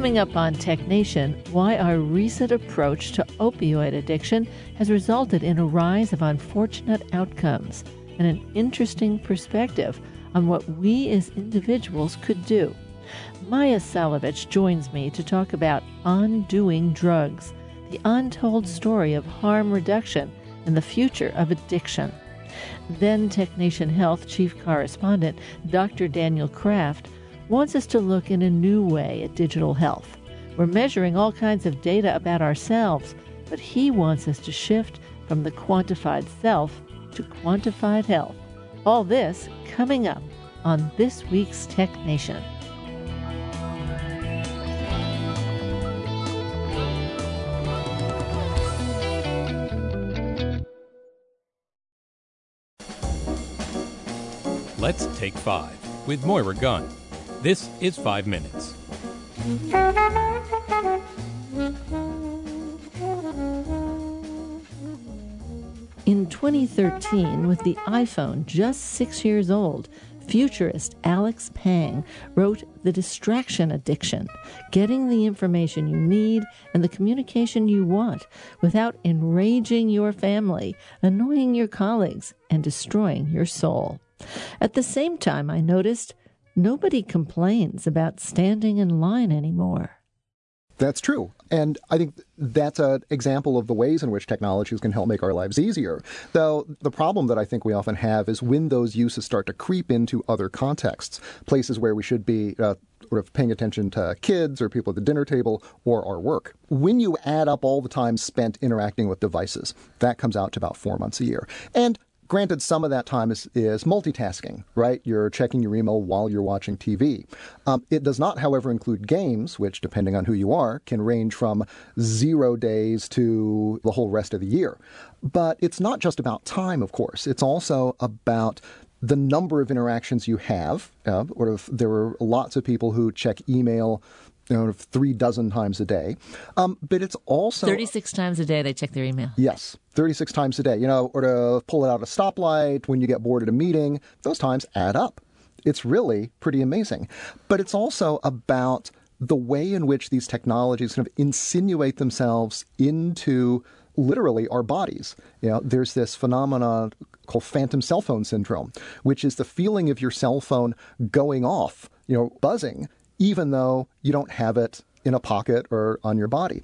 Coming up on Tech Nation, why our recent approach to opioid addiction has resulted in a rise of unfortunate outcomes and an interesting perspective on what we as individuals could do. Maya Szalavitz joins me to talk about Undoing Drugs, the untold story of harm reduction and the future of addiction. Then TechNation Health Chief Correspondent Dr. Daniel Kraft wants us to look in a new way at digital health. We're measuring all kinds of data about ourselves, but he wants us to shift from the quantified self to quantified health. All this coming up on this week's Tech Nation. Let's take five with Moira Gunn. This is five minutes. In 2013, with the iPhone just six years old, futurist Alex Pang wrote The Distraction Addiction Getting the Information You Need and the Communication You Want Without Enraging Your Family, Annoying Your Colleagues, and Destroying Your Soul. At the same time, I noticed nobody complains about standing in line anymore. That's true. And I think that's an example of the ways in which technologies can help make our lives easier. Though the problem that I think we often have is when those uses start to creep into other contexts, places where we should be uh, sort of paying attention to kids or people at the dinner table or our work. When you add up all the time spent interacting with devices, that comes out to about four months a year. And Granted, some of that time is, is multitasking, right? You're checking your email while you're watching TV. Um, it does not, however, include games, which, depending on who you are, can range from zero days to the whole rest of the year. But it's not just about time, of course. It's also about the number of interactions you have. Uh, or if there are lots of people who check email you know, three dozen times a day. Um, but it's also 36 times a day they check their email. Yes, 36 times a day. You know, or to pull it out a stoplight when you get bored at a meeting, those times add up. It's really pretty amazing. But it's also about the way in which these technologies kind of insinuate themselves into literally our bodies. You know, there's this phenomenon called phantom cell phone syndrome, which is the feeling of your cell phone going off, you know, buzzing even though you don't have it in a pocket or on your body.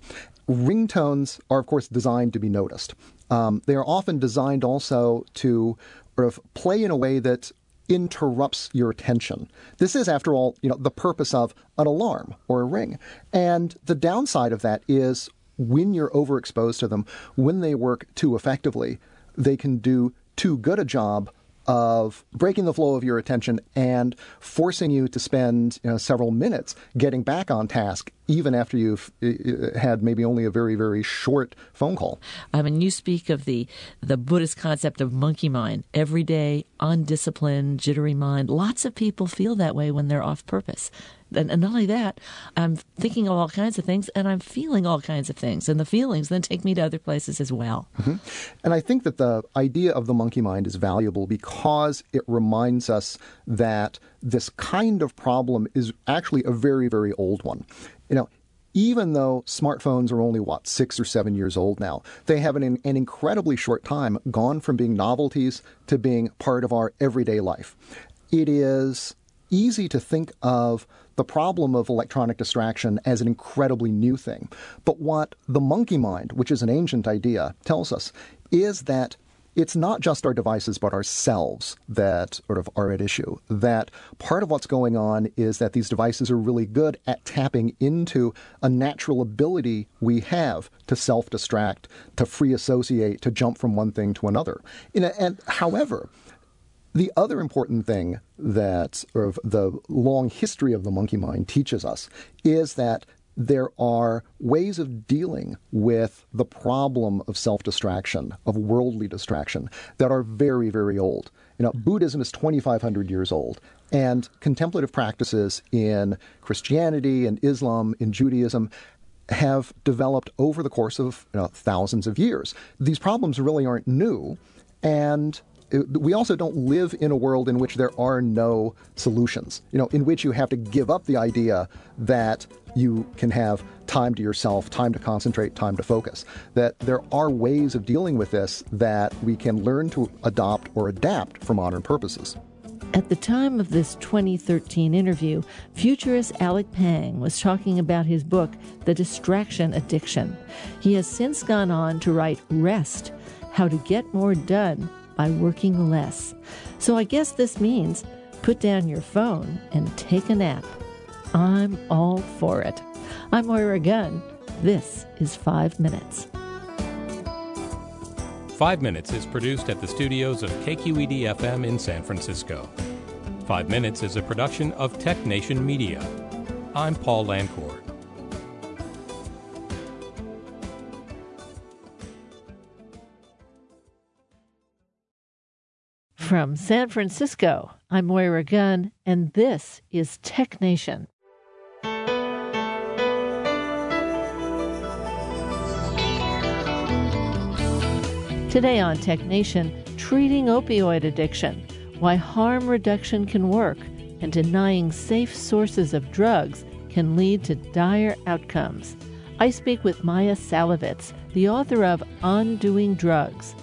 Ringtones are, of course, designed to be noticed. Um, they are often designed also to sort of play in a way that interrupts your attention. This is, after all, you know, the purpose of an alarm or a ring. And the downside of that is when you're overexposed to them, when they work too effectively, they can do too good a job of breaking the flow of your attention and forcing you to spend you know, several minutes getting back on task even after you've uh, uh, had maybe only a very very short phone call. I mean, you speak of the the Buddhist concept of monkey mind, everyday undisciplined, jittery mind. Lots of people feel that way when they're off purpose. And, and not only that, I'm thinking of all kinds of things and I'm feeling all kinds of things. And the feelings then take me to other places as well. Mm-hmm. And I think that the idea of the monkey mind is valuable because it reminds us that this kind of problem is actually a very, very old one. You know, even though smartphones are only, what, six or seven years old now, they have in an, an incredibly short time gone from being novelties to being part of our everyday life. It is easy to think of the problem of electronic distraction as an incredibly new thing. But what the monkey mind, which is an ancient idea, tells us is that it's not just our devices, but ourselves that sort of are at issue. That part of what's going on is that these devices are really good at tapping into a natural ability we have to self distract, to free associate, to jump from one thing to another. and however, the other important thing that sort of the long history of the monkey mind teaches us is that there are ways of dealing with the problem of self distraction, of worldly distraction, that are very, very old. You know, Buddhism is 2,500 years old, and contemplative practices in Christianity and Islam, in Judaism, have developed over the course of you know, thousands of years. These problems really aren't new, and we also don't live in a world in which there are no solutions, you know, in which you have to give up the idea that you can have time to yourself, time to concentrate, time to focus. That there are ways of dealing with this that we can learn to adopt or adapt for modern purposes. At the time of this 2013 interview, futurist Alex Pang was talking about his book, The Distraction Addiction. He has since gone on to write Rest How to Get More Done by Working Less. So I guess this means put down your phone and take a nap. I'm all for it. I'm Moira Gunn. This is Five Minutes. Five Minutes is produced at the studios of KQED FM in San Francisco. Five Minutes is a production of Tech Nation Media. I'm Paul Lancourt. From San Francisco, I'm Moira Gunn, and this is Tech Nation. Today on Tech Nation, treating opioid addiction, why harm reduction can work, and denying safe sources of drugs can lead to dire outcomes. I speak with Maya Szalavitz, the author of Undoing Drugs.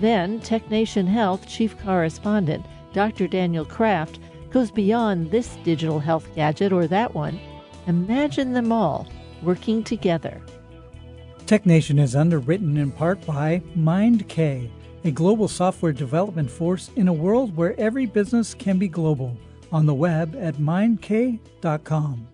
Then, Tech Nation Health Chief Correspondent Dr. Daniel Kraft goes beyond this digital health gadget or that one. Imagine them all working together. TechNation is underwritten in part by MindK, a global software development force in a world where every business can be global. On the web at mindk.com.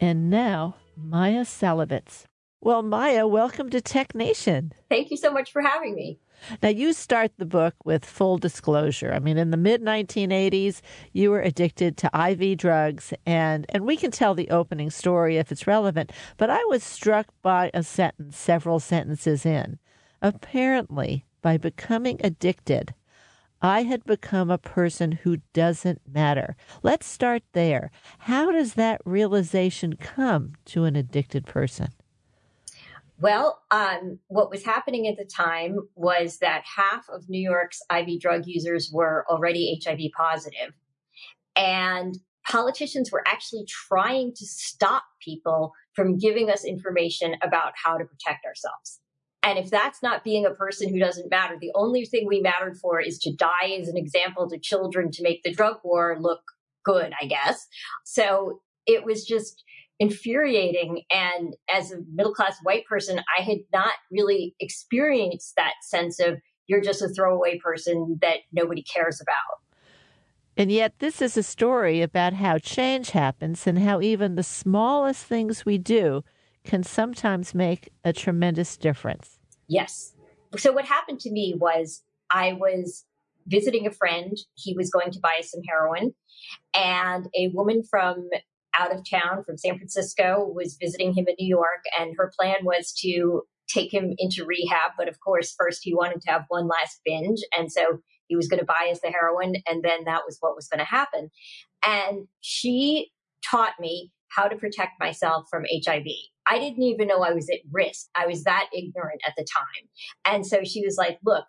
And now, Maya Szalavitz. Well, Maya, welcome to Tech Nation. Thank you so much for having me. Now, you start the book with full disclosure. I mean, in the mid 1980s, you were addicted to IV drugs, and, and we can tell the opening story if it's relevant, but I was struck by a sentence several sentences in. Apparently, by becoming addicted, I had become a person who doesn't matter. Let's start there. How does that realization come to an addicted person? Well, um, what was happening at the time was that half of New York's IV drug users were already HIV positive. And politicians were actually trying to stop people from giving us information about how to protect ourselves. And if that's not being a person who doesn't matter, the only thing we mattered for is to die as an example to children to make the drug war look good, I guess. So it was just infuriating. And as a middle class white person, I had not really experienced that sense of you're just a throwaway person that nobody cares about. And yet, this is a story about how change happens and how even the smallest things we do can sometimes make a tremendous difference. Yes. So, what happened to me was I was visiting a friend. He was going to buy some heroin, and a woman from out of town from San Francisco, was visiting him in New York, and her plan was to take him into rehab. But of course, first he wanted to have one last binge. And so he was going to buy us the heroin, and then that was what was going to happen. And she taught me how to protect myself from HIV. I didn't even know I was at risk. I was that ignorant at the time. And so she was like, look,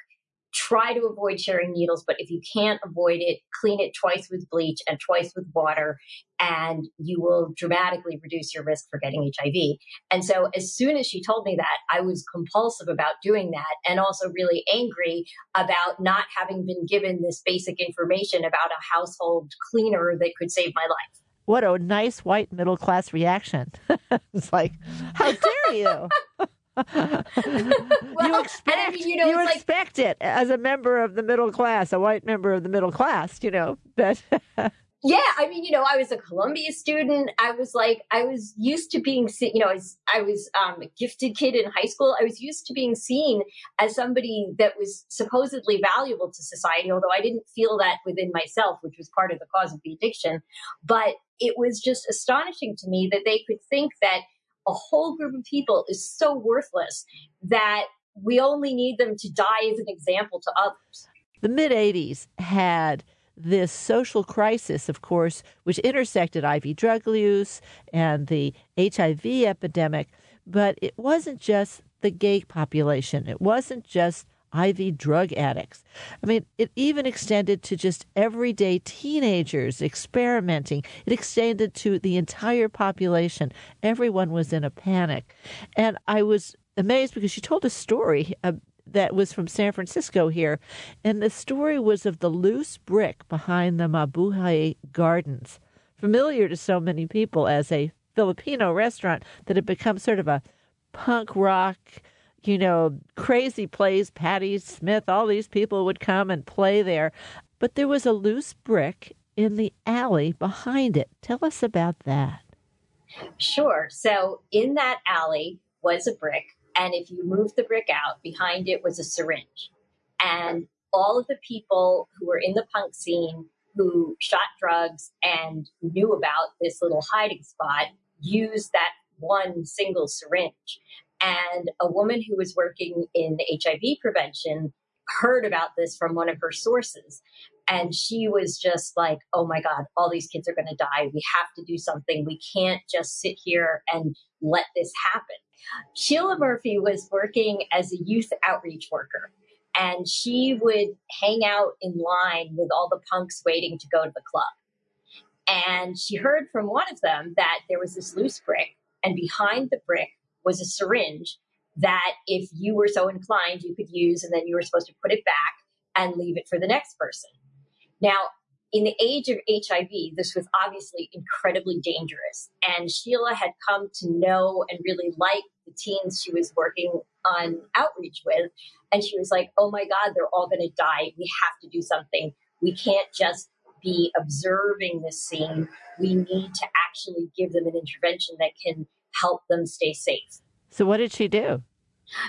try to avoid sharing needles, but if you can't avoid it, clean it twice with bleach and twice with water, and you will dramatically reduce your risk for getting HIV. And so, as soon as she told me that, I was compulsive about doing that and also really angry about not having been given this basic information about a household cleaner that could save my life what a nice white middle class reaction. it's like, how dare you? well, you expect, I mean, you, know, you expect like, it as a member of the middle class, a white member of the middle class, you know, but. yeah, I mean, you know, I was a Columbia student. I was like, I was used to being, seen you know, as I was um, a gifted kid in high school. I was used to being seen as somebody that was supposedly valuable to society, although I didn't feel that within myself, which was part of the cause of the addiction. But it was just astonishing to me that they could think that a whole group of people is so worthless that we only need them to die as an example to others. The mid 80s had this social crisis, of course, which intersected IV drug use and the HIV epidemic. But it wasn't just the gay population, it wasn't just IV drug addicts. I mean, it even extended to just everyday teenagers experimenting. It extended to the entire population. Everyone was in a panic. And I was amazed because she told a story uh, that was from San Francisco here. And the story was of the loose brick behind the Mabuhay Gardens, familiar to so many people as a Filipino restaurant that had become sort of a punk rock, you know, crazy plays. Patti Smith, all these people would come and play there. But there was a loose brick in the alley behind it. Tell us about that. Sure. So in that alley was a brick, and if you moved the brick out, behind it was a syringe. And all of the people who were in the punk scene who shot drugs and knew about this little hiding spot used that one single syringe. And a woman who was working in HIV prevention heard about this from one of her sources. And she was just like, oh my God, all these kids are going to die. We have to do something. We can't just sit here and let this happen. Sheila Murphy was working as a youth outreach worker. And she would hang out in line with all the punks waiting to go to the club. And she heard from one of them that there was this loose brick, and behind the brick was a syringe that, if you were so inclined, you could use, and then you were supposed to put it back and leave it for the next person. Now, in the age of HIV, this was obviously incredibly dangerous. And Sheila had come to know and really like the teens she was working on outreach with. And she was like, oh my God, they're all going to die. We have to do something. We can't just be observing this scene. We need to actually give them an intervention that can help them stay safe. So, what did she do?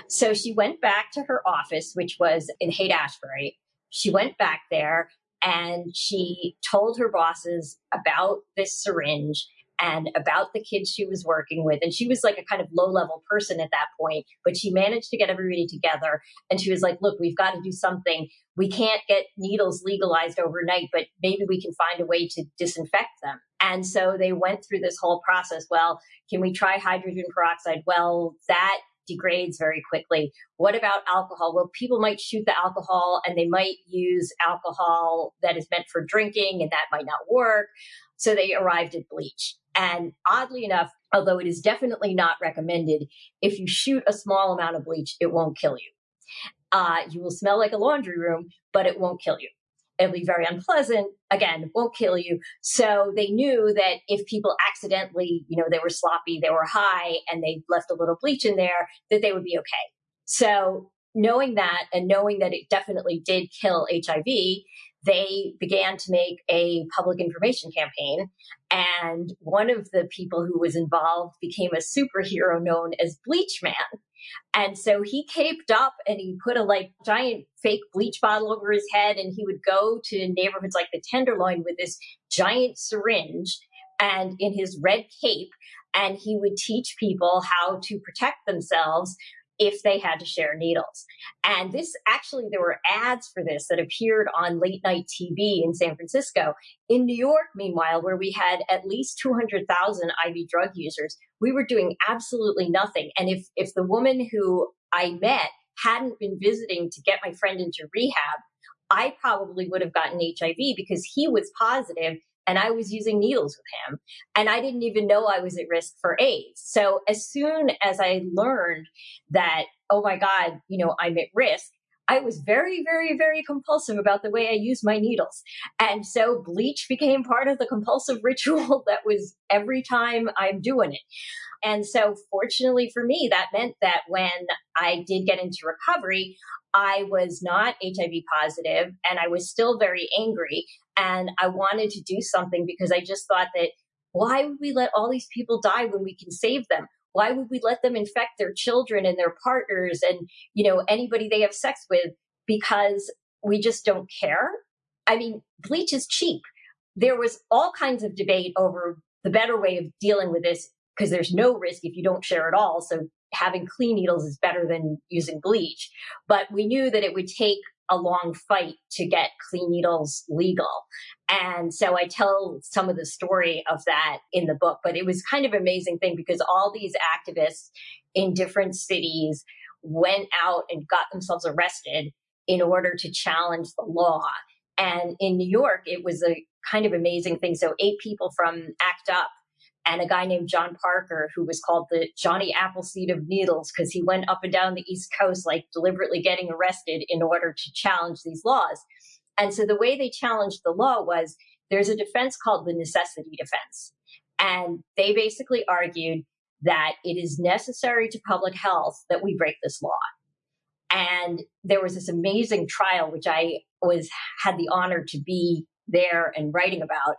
So, she went back to her office, which was in Haight Ashbury. She went back there and she told her bosses about this syringe and about the kids she was working with. And she was like a kind of low level person at that point, but she managed to get everybody together. And she was like, look, we've got to do something. We can't get needles legalized overnight, but maybe we can find a way to disinfect them. And so they went through this whole process. Well, can we try hydrogen peroxide? Well, that degrades very quickly. What about alcohol? Well, people might shoot the alcohol and they might use alcohol that is meant for drinking and that might not work. So they arrived at bleach. And oddly enough, although it is definitely not recommended, if you shoot a small amount of bleach, it won't kill you. Uh, you will smell like a laundry room, but it won't kill you. It'll be very unpleasant. Again, won't kill you. So they knew that if people accidentally, you know, they were sloppy, they were high, and they left a little bleach in there, that they would be okay. So knowing that and knowing that it definitely did kill HIV, they began to make a public information campaign. And one of the people who was involved became a superhero known as Bleach Man. And so he caped up and he put a like giant fake bleach bottle over his head and he would go to neighborhoods like the Tenderloin with this giant syringe and in his red cape and he would teach people how to protect themselves if they had to share needles. And this actually, there were ads for this that appeared on late night TV in San Francisco. In New York, meanwhile, where we had at least 200,000 IV drug users, we were doing absolutely nothing. And if, if the woman who I met hadn't been visiting to get my friend into rehab, I probably would have gotten HIV because he was positive and I was using needles with him. And I didn't even know I was at risk for AIDS. So as soon as I learned that, oh my God, you know, I'm at risk, I was very, very, very compulsive about the way I used my needles. And so bleach became part of the compulsive ritual that was every time I'm doing it. And so fortunately for me, that meant that when I did get into recovery, I was not HIV positive and I was still very angry. And I wanted to do something because I just thought that why would we let all these people die when we can save them? Why would we let them infect their children and their partners and, you know, anybody they have sex with because we just don't care? I mean, bleach is cheap. There was all kinds of debate over the better way of dealing with this because there's no risk if you don't share at all. So having clean needles is better than using bleach. But we knew that it would take a long fight to get clean needles legal. And so I tell some of the story of that in the book, but it was kind of amazing thing because all these activists in different cities went out and got themselves arrested in order to challenge the law. And in New York, it was a kind of amazing thing. So, eight people from ACT UP and a guy named John Parker, who was called the Johnny Appleseed of Needles, because he went up and down the East Coast, like deliberately getting arrested in order to challenge these laws. And so the way they challenged the law was there's a defense called the necessity defense. And they basically argued that it is necessary to public health that we break this law. And there was this amazing trial, which I was had the honor to be there and writing about.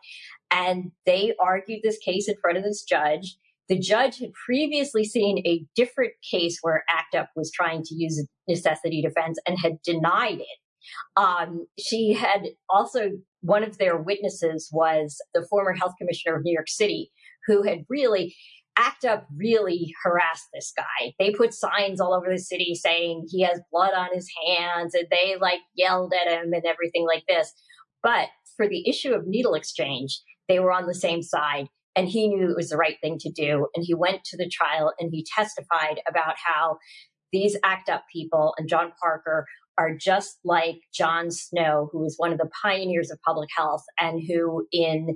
And they argued this case in front of this judge. The judge had previously seen a different case where ACT UP was trying to use a necessity defense and had denied it. Um, she had also, one of their witnesses was the former health commissioner of New York City, who had really, ACT UP really harassed this guy. They put signs all over the city saying he has blood on his hands and they like yelled at him and everything like this. But for the issue of needle exchange, they were on the same side and he knew it was the right thing to do. And he went to the trial and he testified about how these ACT UP people and John Parker are just like John Snow, who is one of the pioneers of public health and who in,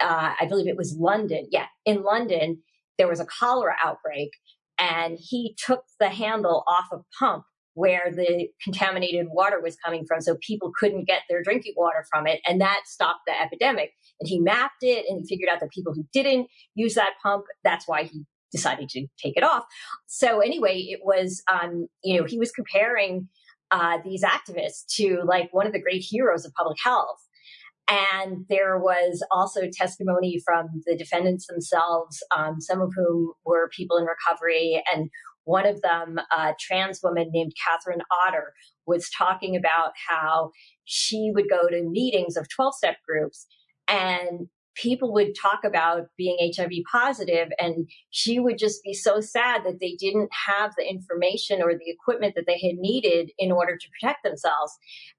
uh, I believe it was London. Yeah, in London, there was a cholera outbreak and he took the handle off a pump where the contaminated water was coming from. So people couldn't get their drinking water from it. And that stopped the epidemic. And he mapped it and he figured out that people who didn't use that pump, that's why he decided to take it off. So anyway, it was, um, you know, he was comparing uh, these activists to like one of the great heroes of public health. And there was also testimony from the defendants themselves, um, some of whom were people in recovery. And one of them, a trans woman named Catherine Otter, was talking about how she would go to meetings of 12 step groups and people would talk about being HIV positive and she would just be so sad that they didn't have the information or the equipment that they had needed in order to protect themselves.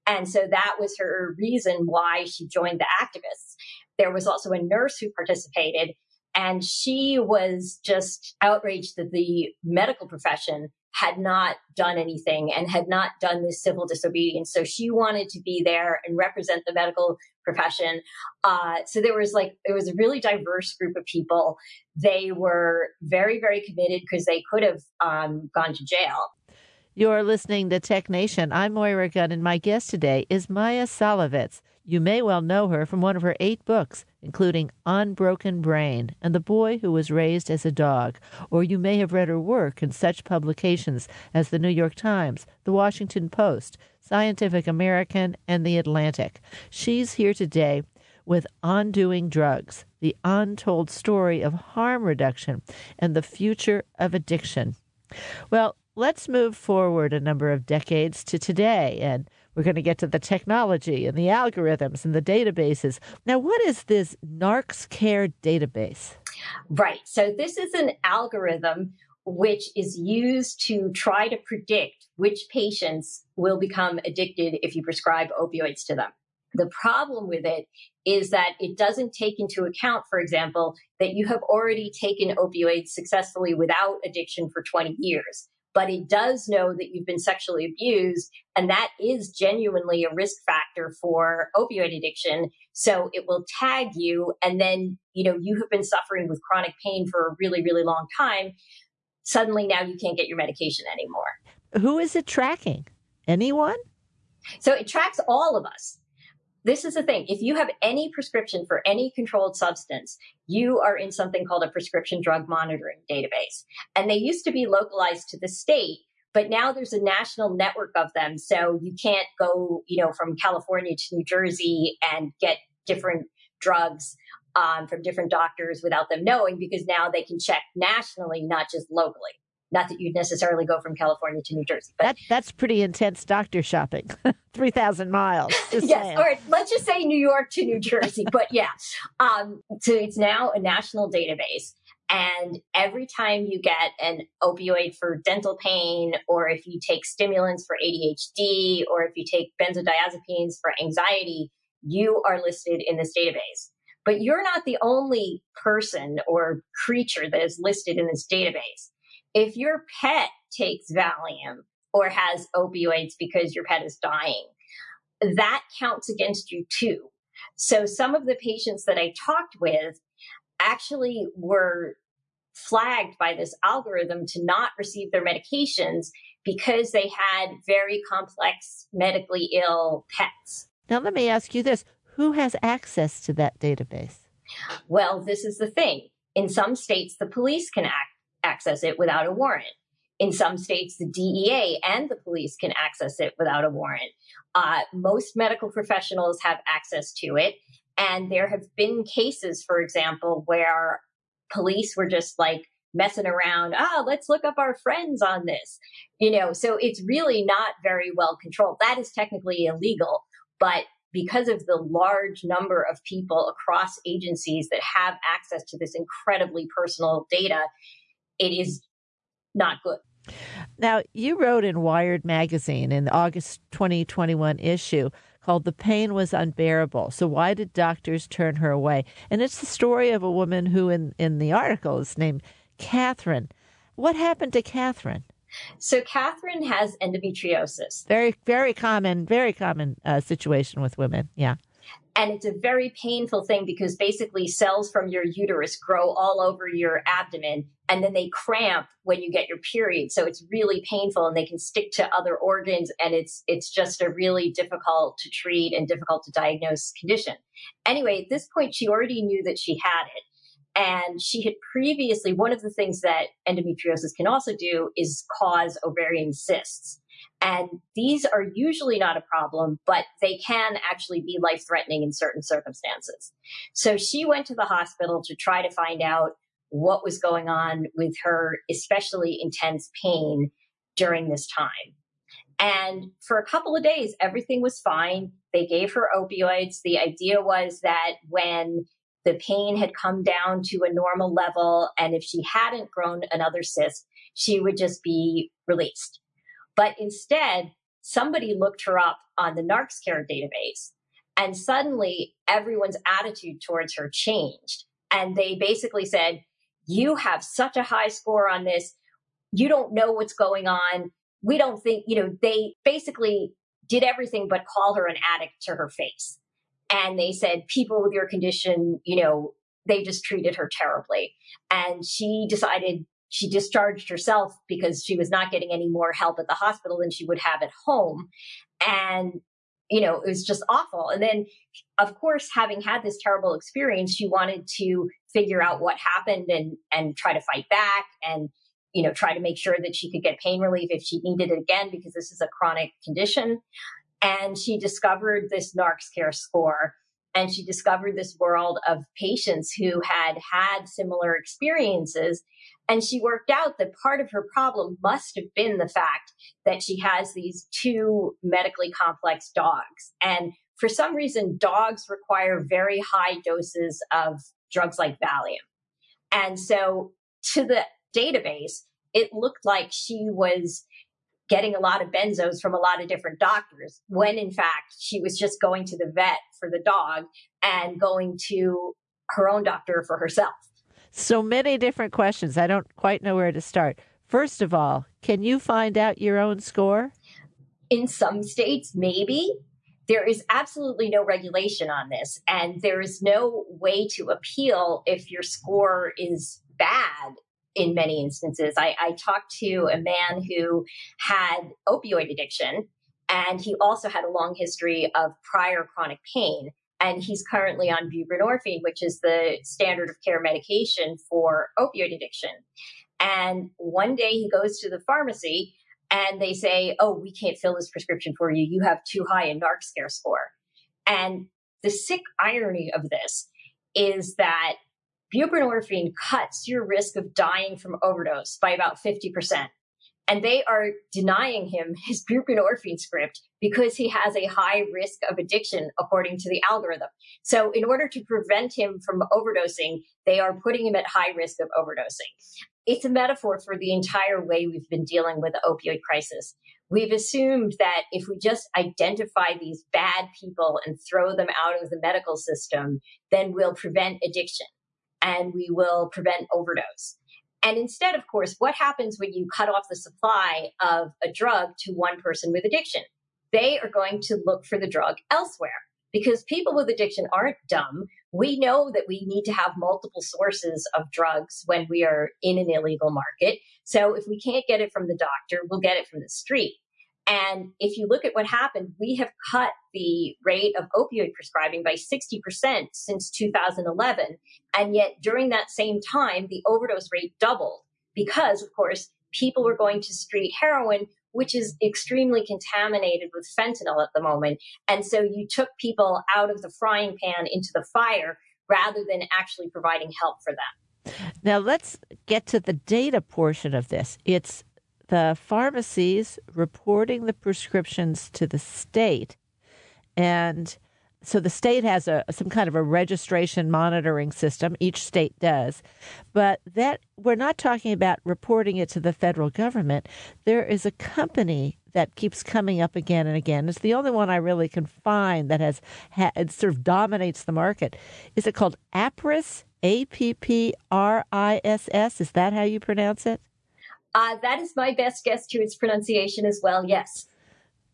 And so that was her reason why she joined the activists. There was also a nurse who participated and she was just outraged that the medical profession had not done anything and had not done this civil disobedience. So she wanted to be there and represent the medical profession. Uh, so there was like, it was a really diverse group of people. They were very, very committed because they could have um, gone to jail. You're listening to Tech Nation. I'm Moira Gunn, and my guest today is Maya Szalavitz. You may well know her from one of her eight books, including Unbroken Brain and The Boy Who Was Raised as a Dog, or you may have read her work in such publications as The New York Times, The Washington Post, Scientific American, and The Atlantic. She's here today with Undoing Drugs, the untold story of harm reduction and the future of addiction. Well, let's move forward a number of decades to today and we're going to get to the technology and the algorithms and the databases. Now, what is this NarxCare database? Right. So, this is an algorithm which is used to try to predict which patients will become addicted if you prescribe opioids to them. The problem with it is that it doesn't take into account, for example, that you have already taken opioids successfully without addiction for 20 years but it does know that you've been sexually abused. And that is genuinely a risk factor for opioid addiction. So it will tag you. And then, you know, you have been suffering with chronic pain for a really, really long time. Suddenly now you can't get your medication anymore. Who is it tracking? Anyone? So it tracks all of us this is the thing. If you have any prescription for any controlled substance, you are in something called a prescription drug monitoring database. And they used to be localized to the state, but now there's a national network of them. So you can't go, you know, from California to New Jersey and get different drugs um, from different doctors without them knowing because now they can check nationally, not just locally. Not that you'd necessarily go from California to New Jersey, but that, that's pretty intense doctor shopping. Three thousand miles. yes, saying. or let's just say New York to New Jersey. but yeah, um, so it's now a national database, and every time you get an opioid for dental pain, or if you take stimulants for ADHD, or if you take benzodiazepines for anxiety, you are listed in this database. But you're not the only person or creature that is listed in this database if your pet takes Valium or has opioids because your pet is dying, that counts against you too. So some of the patients that I talked with actually were flagged by this algorithm to not receive their medications because they had very complex medically ill pets. Now, let me ask you this who has access to that database? Well, this is the thing. In some states, the police can access it without a warrant. In some states, the DEA and the police can access it without a warrant. Uh, most medical professionals have access to it. And there have been cases, for example, where police were just like messing around. Ah, let's look up our friends on this. You know, so it's really not very well controlled. That is technically illegal, but because of the large number of people across agencies that have access to this incredibly personal data, it is not good. Now, you wrote in Wired magazine in the August 2021 issue called The Pain Was Unbearable. So, why did doctors turn her away? And it's the story of a woman who, in, in the article, is named Catherine. What happened to Catherine? So, Catherine has endometriosis. Very, very common, very common uh, situation with women. Yeah. And it's a very painful thing because basically cells from your uterus grow all over your abdomen and then they cramp when you get your period. So it's really painful and they can stick to other organs and it's it's just a really difficult to treat and difficult to diagnose condition. Anyway, at this point she already knew that she had it. And she had previously, one of the things that endometriosis can also do is cause ovarian cysts. And these are usually not a problem, but they can actually be life threatening in certain circumstances. So she went to the hospital to try to find out what was going on with her especially intense pain during this time. And for a couple of days, everything was fine. They gave her opioids. The idea was that when the pain had come down to a normal level, and if she hadn't grown another cyst, she would just be released. But instead, somebody looked her up on the NarxCare database, and suddenly everyone's attitude towards her changed. And they basically said, You have such a high score on this. You don't know what's going on. We don't think, you know, they basically did everything but call her an addict to her face. And they said, People with your condition, you know, they just treated her terribly. And she decided she discharged herself because she was not getting any more help at the hospital than she would have at home. And, you know, it was just awful. And then, of course, having had this terrible experience, she wanted to figure out what happened and, and try to fight back and, you know, try to make sure that she could get pain relief if she needed it again, because this is a chronic condition. And she discovered this NarxCare score and she discovered this world of patients who had had similar experiences and she worked out that part of her problem must have been the fact that she has these two medically complex dogs. And for some reason, dogs require very high doses of drugs like Valium. And so to the database, it looked like she was getting a lot of benzos from a lot of different doctors when in fact she was just going to the vet for the dog and going to her own doctor for herself. So many different questions. I don't quite know where to start. First of all, can you find out your own score? In some states, maybe. There is absolutely no regulation on this, and there is no way to appeal if your score is bad in many instances. I, I talked to a man who had opioid addiction, and he also had a long history of prior chronic pain and he's currently on buprenorphine, which is the standard of care medication for opioid addiction. And one day he goes to the pharmacy and they say, Oh, we can't fill this prescription for you. You have too high a NarxCare score. And the sick irony of this is that buprenorphine cuts your risk of dying from overdose by about 50% and they are denying him his buprenorphine script because he has a high risk of addiction according to the algorithm. So in order to prevent him from overdosing, they are putting him at high risk of overdosing. It's a metaphor for the entire way we've been dealing with the opioid crisis. We've assumed that if we just identify these bad people and throw them out of the medical system, then we'll prevent addiction and we will prevent overdose. And instead, of course, what happens when you cut off the supply of a drug to one person with addiction? They are going to look for the drug elsewhere because people with addiction aren't dumb. We know that we need to have multiple sources of drugs when we are in an illegal market. So if we can't get it from the doctor, we'll get it from the street. And if you look at what happened, we have cut the rate of opioid prescribing by 60% since 2011. And yet during that same time, the overdose rate doubled because, of course, people were going to street heroin, which is extremely contaminated with fentanyl at the moment. And so you took people out of the frying pan into the fire rather than actually providing help for them. Now let's get to the data portion of this. It's the pharmacies reporting the prescriptions to the state. And so the state has a some kind of a registration monitoring system each state does. But that we're not talking about reporting it to the federal government. There is a company that keeps coming up again and again. It's the only one i really can find that has it sort of dominates the market. Is it called appriss a-p-p-r-i-s-s is that how you pronounce it uh, that is my best guess to its pronunciation as well yes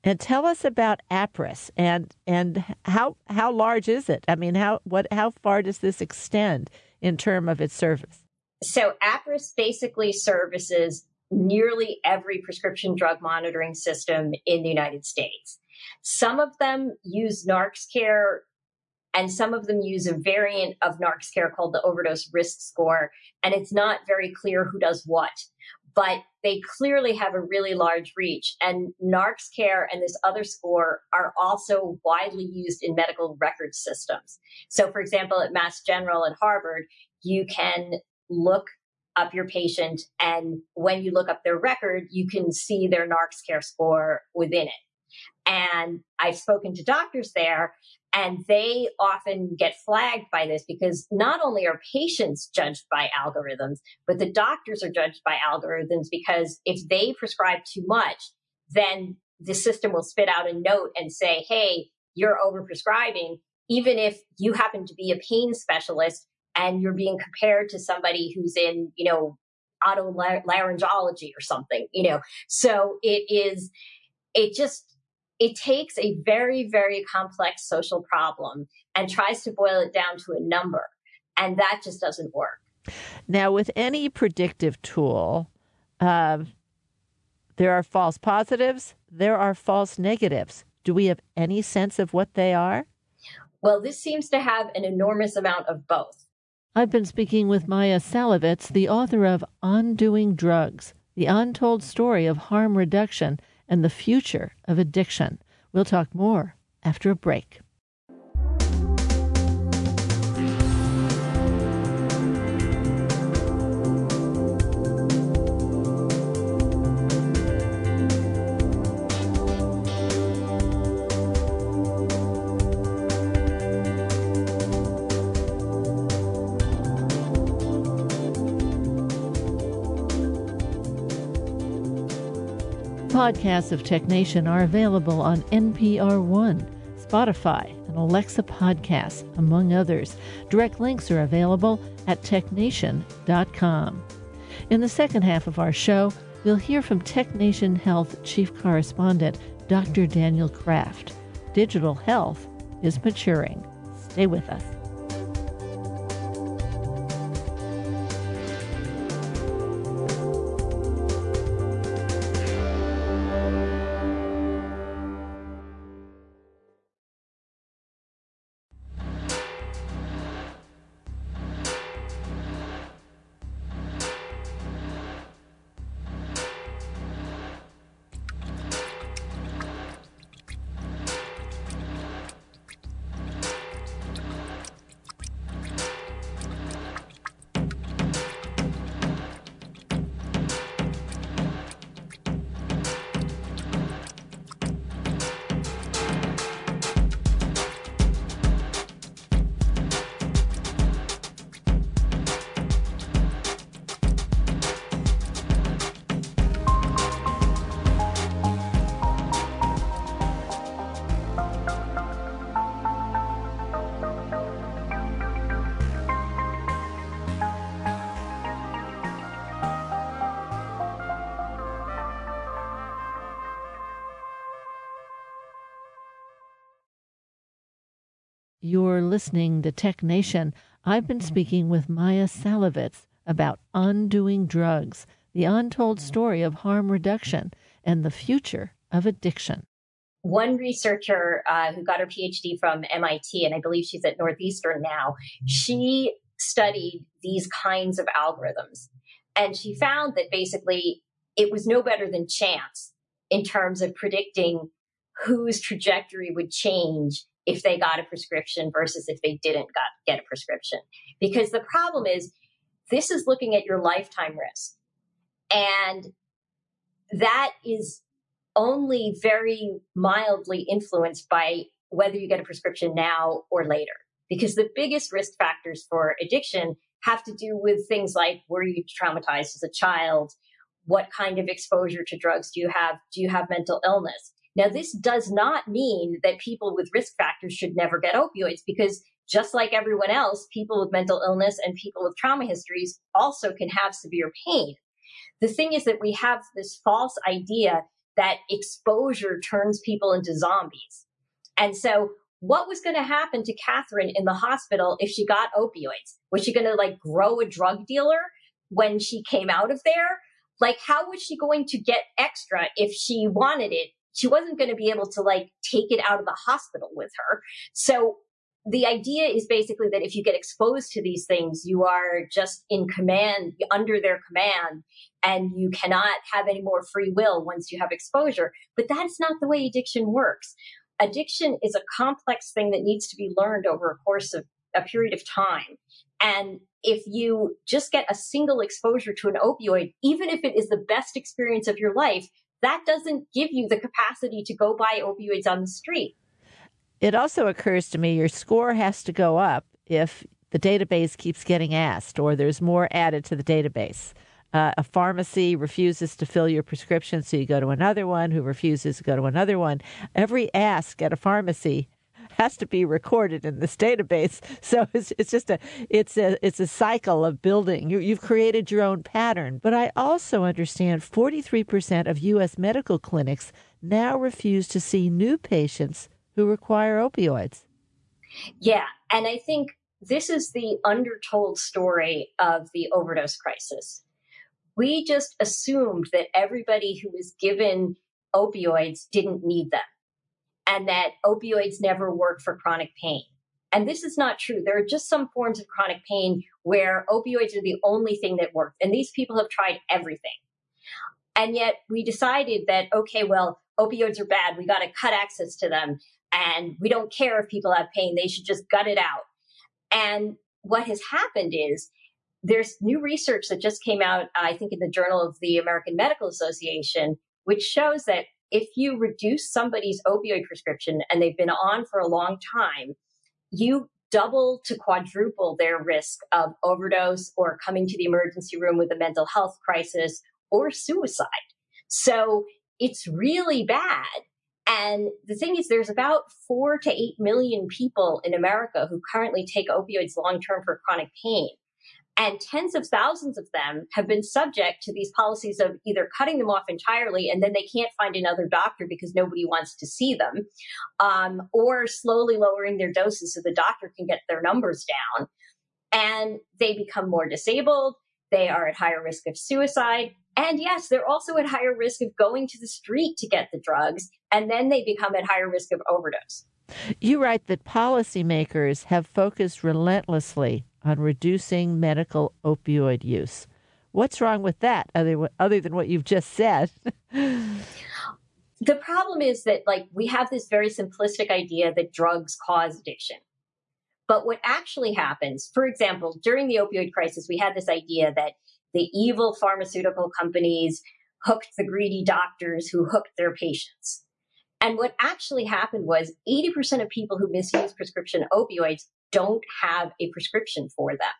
and tell us about Appriss and and how how large is it? I mean, how what how far does this extend in term of its service? So Appriss basically services nearly every prescription drug monitoring system in the United States. Some of them use NarxCare and some of them use a variant of NarxCare called the overdose risk score. And it's not very clear who does what but they clearly have a really large reach. And NarxCare and this other score are also widely used in medical record systems. So, for example, at Mass General at Harvard, you can look up your patient, and when you look up their record, you can see their NarxCare score within it. And I've spoken to doctors there, and they often get flagged by this because not only are patients judged by algorithms, but the doctors are judged by algorithms because if they prescribe too much, then the system will spit out a note and say, hey, you're overprescribing, even if you happen to be a pain specialist and you're being compared to somebody who's in, you know, otolaryngology or something, you know. So it is, it just it takes a very, very complex social problem and tries to boil it down to a number. And that just doesn't work. Now, with any predictive tool, uh, there are false positives, there are false negatives. Do we have any sense of what they are? Well, this seems to have an enormous amount of both. I've been speaking with Maya Szalavitz, the author of Undoing Drugs The Untold Story of Harm Reduction and the future of addiction. We'll talk more after a break. Podcasts of TechNation are available on NPR One, Spotify, and Alexa Podcasts, among others. Direct links are available at technation.com. In the second half of our show, we'll hear from TechNation Health Chief Correspondent Dr. Daniel Kraft. Digital health is maturing. Stay with us. Listening to Tech Nation. I've been speaking with Maya Szalavitz about undoing drugs, the untold story of harm reduction, and the future of addiction. One researcher uh, who got her PhD from MIT, and I believe she's at Northeastern now, she studied these kinds of algorithms. And she found that basically it was no better than chance in terms of predicting whose trajectory would change if they got a prescription versus if they didn't got, get a prescription. Because the problem is, this is looking at your lifetime risk. And that is only very mildly influenced by whether you get a prescription now or later. Because the biggest risk factors for addiction have to do with things like were you traumatized as a child? What kind of exposure to drugs do you have? Do you have mental illness? Now, this does not mean that people with risk factors should never get opioids because just like everyone else, people with mental illness and people with trauma histories also can have severe pain. The thing is that we have this false idea that exposure turns people into zombies. And so what was going to happen to Catherine in the hospital if she got opioids? Was she going to like grow a drug dealer when she came out of there? Like, how was she going to get extra if she wanted it she wasn't going to be able to like take it out of the hospital with her. So the idea is basically that if you get exposed to these things, you are just in command, under their command, and you cannot have any more free will once you have exposure. But that's not the way addiction works. Addiction is a complex thing that needs to be learned over a course of a period of time. And if you just get a single exposure to an opioid, even if it is the best experience of your life, that doesn't give you the capacity to go buy opioids on the street. It also occurs to me your score has to go up if the database keeps getting asked or there's more added to the database. Uh, a pharmacy refuses to fill your prescription, so you go to another one who refuses to go to another one. Every ask at a pharmacy has to be recorded in this database. So it's, it's just a it's a it's a cycle of building. You, you've created your own pattern. But I also understand 43% of U.S. medical clinics now refuse to see new patients who require opioids. Yeah, and I think this is the undertold story of the overdose crisis. We just assumed that everybody who was given opioids didn't need them and that opioids never work for chronic pain. And this is not true. There are just some forms of chronic pain where opioids are the only thing that works. And these people have tried everything. And yet we decided that, okay, well, opioids are bad. We got to cut access to them. And we don't care if people have pain. They should just gut it out. And what has happened is there's new research that just came out, I think, in the Journal of the American Medical Association, which shows that if you reduce somebody's opioid prescription and they've been on for a long time, you double to quadruple their risk of overdose or coming to the emergency room with a mental health crisis or suicide. So it's really bad. And the thing is, there's about four to eight million people in America who currently take opioids long term for chronic pain. And tens of thousands of them have been subject to these policies of either cutting them off entirely and then they can't find another doctor because nobody wants to see them, um, or slowly lowering their doses so the doctor can get their numbers down. And they become more disabled. They are at higher risk of suicide. And yes, they're also at higher risk of going to the street to get the drugs. And then they become at higher risk of overdose. You write that policymakers have focused relentlessly on reducing medical opioid use. What's wrong with that, other, other than what you've just said? the problem is that, like, we have this very simplistic idea that drugs cause addiction. But what actually happens, for example, during the opioid crisis, we had this idea that the evil pharmaceutical companies hooked the greedy doctors who hooked their patients. And what actually happened was 80% of people who misuse prescription opioids don't have a prescription for them.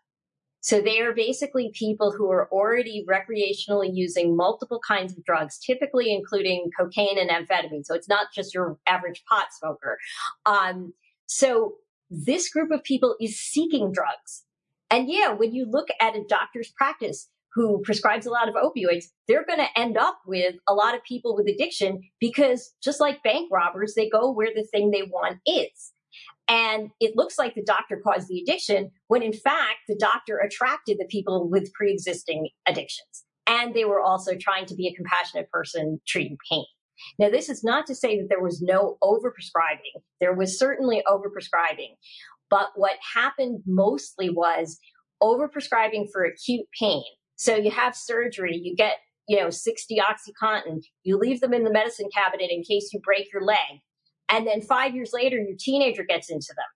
So they are basically people who are already recreationally using multiple kinds of drugs, typically including cocaine and amphetamine. So it's not just your average pot smoker. Um, so this group of people is seeking drugs. And yeah, when you look at a doctor's practice who prescribes a lot of opioids, they're going to end up with a lot of people with addiction because just like bank robbers, they go where the thing they want is. And it looks like the doctor caused the addiction when in fact the doctor attracted the people with pre existing addictions. And they were also trying to be a compassionate person treating pain. Now, this is not to say that there was no overprescribing. There was certainly overprescribing. But what happened mostly was overprescribing for acute pain. So you have surgery, you get, you know, 60 Oxycontin, you leave them in the medicine cabinet in case you break your leg. And then five years later, your teenager gets into them.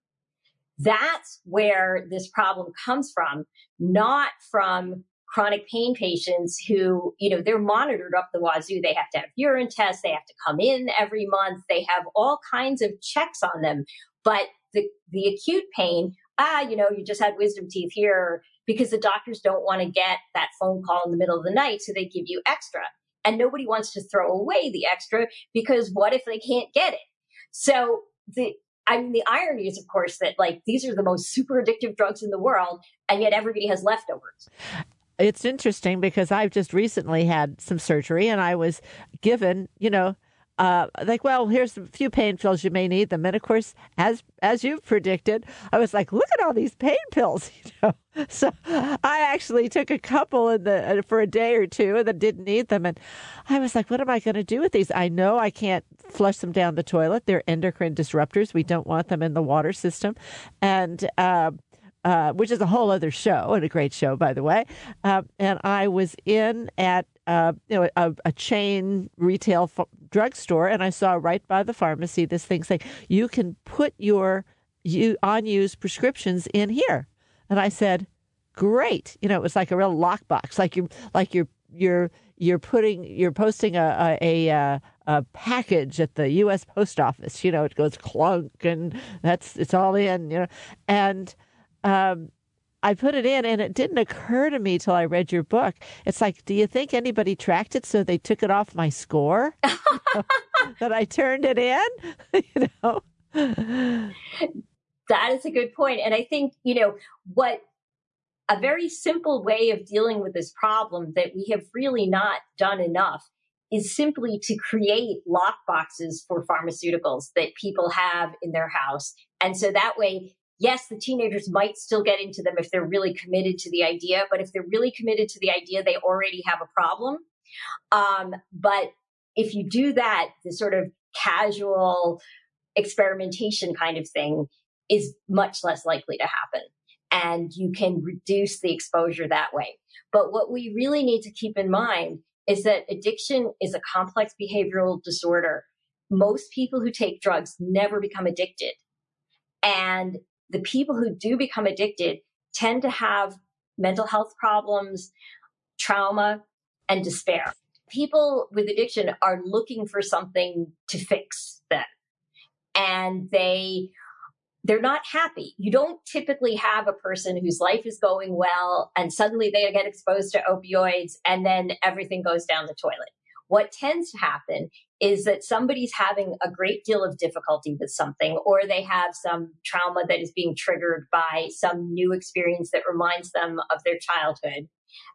That's where this problem comes from, not from chronic pain patients who, you know, they're monitored up the wazoo. They have to have urine tests. They have to come in every month. They have all kinds of checks on them. But the, the acute pain, ah, you know, you just had wisdom teeth here because the doctors don't want to get that phone call in the middle of the night. So they give you extra. And nobody wants to throw away the extra because what if they can't get it? So the, I mean, the irony is, of course, that like these are the most super addictive drugs in the world, and yet everybody has leftovers. It's interesting because I've just recently had some surgery and I was given, you know, uh, like, well, here's a few pain pills you may need them, and of course, as as you predicted, I was like, look at all these pain pills, you know. So I actually took a couple in the uh, for a day or two, and then didn't need them, and I was like, what am I going to do with these? I know I can't flush them down the toilet; they're endocrine disruptors. We don't want them in the water system, and. Uh, uh, which is a whole other show and a great show, by the way. Uh, and I was in at uh, you know a, a chain retail f- drugstore, and I saw right by the pharmacy this thing saying you can put your you unused prescriptions in here, and I said, "Great!" You know, it was like a real lockbox, like you like you're you're you're putting you're posting a a, a a package at the U.S. Post Office. You know, it goes clunk, and that's it's all in. You know, and um, I put it in, and it didn't occur to me till I read your book. It's like, do you think anybody tracked it so they took it off my score that I turned it in? you know, that is a good point, and I think you know what a very simple way of dealing with this problem that we have really not done enough is simply to create lock boxes for pharmaceuticals that people have in their house. And so that way yes, the teenagers might still get into them if they're really committed to the idea, but if they're really committed to the idea, they already have a problem. Um, but if you do that, the sort of casual experimentation kind of thing is much less likely to happen. And you can reduce the exposure that way. But what we really need to keep in mind is that addiction is a complex behavioral disorder. Most people who take drugs never become addicted. And the people who do become addicted tend to have mental health problems, trauma, and despair. People with addiction are looking for something to fix them. And they they're not happy. You don't typically have a person whose life is going well and suddenly they get exposed to opioids and then everything goes down the toilet. What tends to happen is that somebody's having a great deal of difficulty with something, or they have some trauma that is being triggered by some new experience that reminds them of their childhood.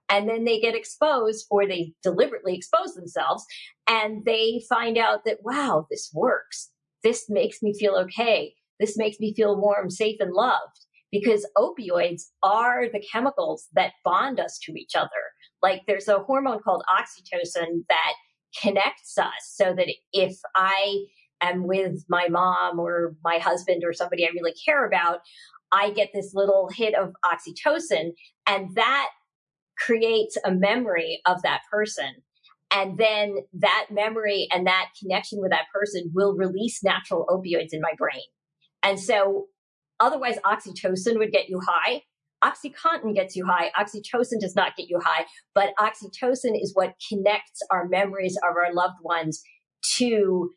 And then they get exposed, or they deliberately expose themselves, and they find out that, wow, this works. This makes me feel okay. This makes me feel warm, safe, and loved. Because opioids are the chemicals that bond us to each other. Like there's a hormone called oxytocin that connects us so that if I am with my mom or my husband or somebody I really care about, I get this little hit of oxytocin and that creates a memory of that person. And then that memory and that connection with that person will release natural opioids in my brain. And so otherwise oxytocin would get you high. Oxycontin gets you high. Oxytocin does not get you high, but oxytocin is what connects our memories of our loved ones to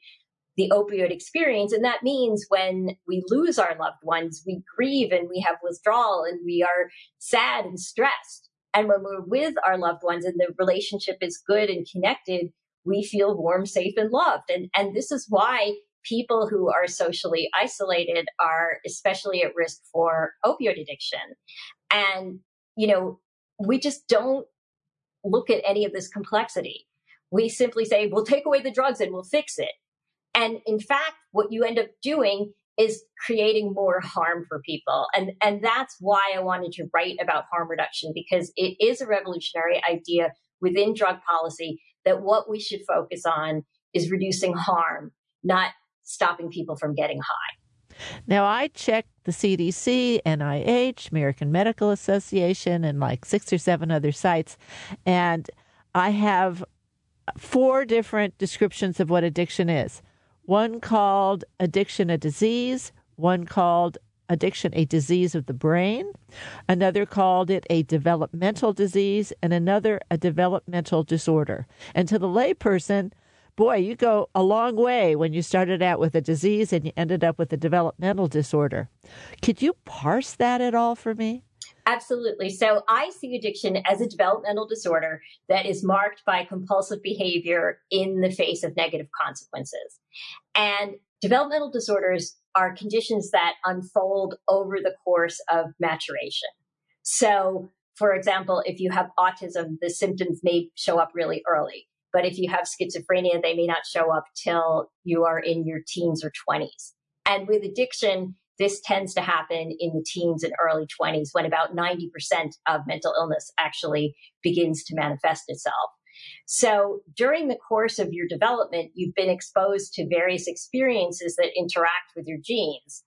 the opioid experience. And that means when we lose our loved ones, we grieve and we have withdrawal and we are sad and stressed. And when we're with our loved ones and the relationship is good and connected, we feel warm, safe, and loved. And, and this is why people who are socially isolated are especially at risk for opioid addiction. And, you know, we just don't look at any of this complexity. We simply say, we'll take away the drugs and we'll fix it. And in fact, what you end up doing is creating more harm for people. And, and that's why I wanted to write about harm reduction because it is a revolutionary idea within drug policy that what we should focus on is reducing harm, not stopping people from getting high. Now, I checked the CDC, NIH, American Medical Association, and like six or seven other sites, and I have four different descriptions of what addiction is one called addiction a disease, one called addiction a disease of the brain, another called it a developmental disease, and another a developmental disorder. And to the layperson, boy, you go a long way when you started out with a disease and you ended up with a developmental disorder. Could you parse that at all for me? Absolutely. So I see addiction as a developmental disorder that is marked by compulsive behavior in the face of negative consequences. And developmental disorders are conditions that unfold over the course of maturation. So, for example, if you have autism, the symptoms may show up really early. But if you have schizophrenia, they may not show up till you are in your teens or 20s. And with addiction, this tends to happen in the teens and early 20s when about 90% of mental illness actually begins to manifest itself. So during the course of your development, you've been exposed to various experiences that interact with your genes.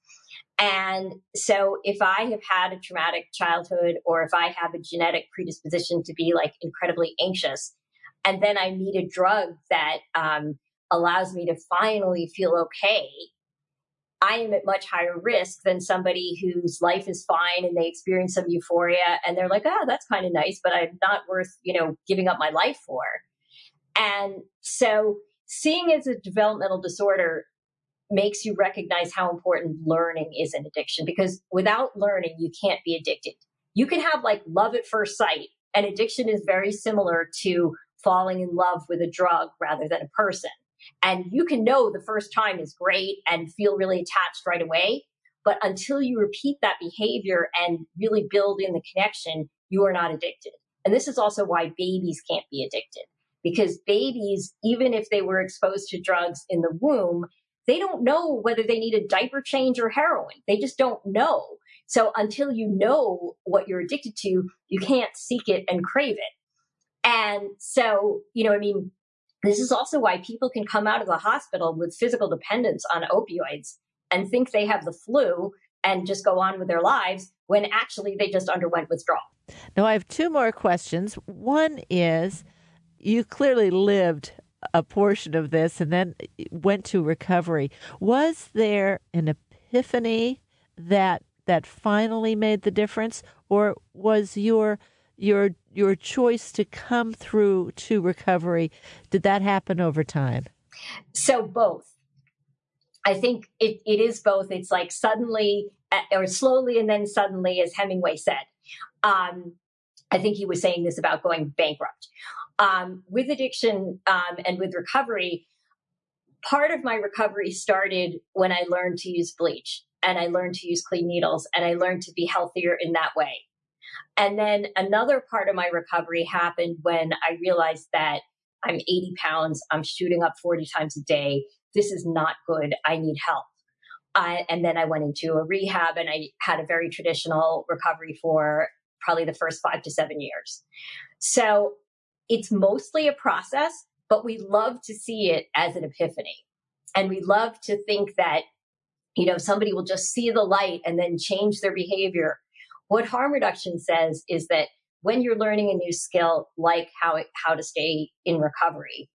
And so if I have had a traumatic childhood or if I have a genetic predisposition to be like incredibly anxious, and then I need a drug that um, allows me to finally feel okay, I am at much higher risk than somebody whose life is fine and they experience some euphoria and they're like, oh, that's kind of nice, but I'm not worth, you know, giving up my life for. And so seeing as a developmental disorder makes you recognize how important learning is in addiction because without learning, you can't be addicted. You can have like love at first sight, and addiction is very similar to falling in love with a drug rather than a person. And you can know the first time is great and feel really attached right away. But until you repeat that behavior and really build in the connection, you are not addicted. And this is also why babies can't be addicted because babies, even if they were exposed to drugs in the womb, they don't know whether they need a diaper change or heroin. They just don't know. So until you know what you're addicted to, you can't seek it and crave it. And so, you know, I mean, this is also why people can come out of the hospital with physical dependence on opioids and think they have the flu and just go on with their lives when actually they just underwent withdrawal. Now, I have two more questions. One is you clearly lived a portion of this and then went to recovery. Was there an epiphany that that finally made the difference or was your your your choice to come through to recovery did that happen over time? So both. I think it, it is both. It's like suddenly uh, or slowly and then suddenly as hemingway said. Um, i think he was saying this about going bankrupt. Um, with addiction um, and with recovery part of my recovery started when i learned to use bleach and i learned to use clean needles and i learned to be healthier in that way and then another part of my recovery happened when I realized that I'm 80 pounds, I'm shooting up 40 times a day. This is not good. I need help. And then I went into a rehab and I had a very traditional recovery for probably the first five to seven years. So it's mostly a process, but we love to see it as an epiphany. And we love to think that, you know, somebody will just see the light and then change their behavior what harm reduction says is that when you're learning a new skill, like how, how to stay in recovery,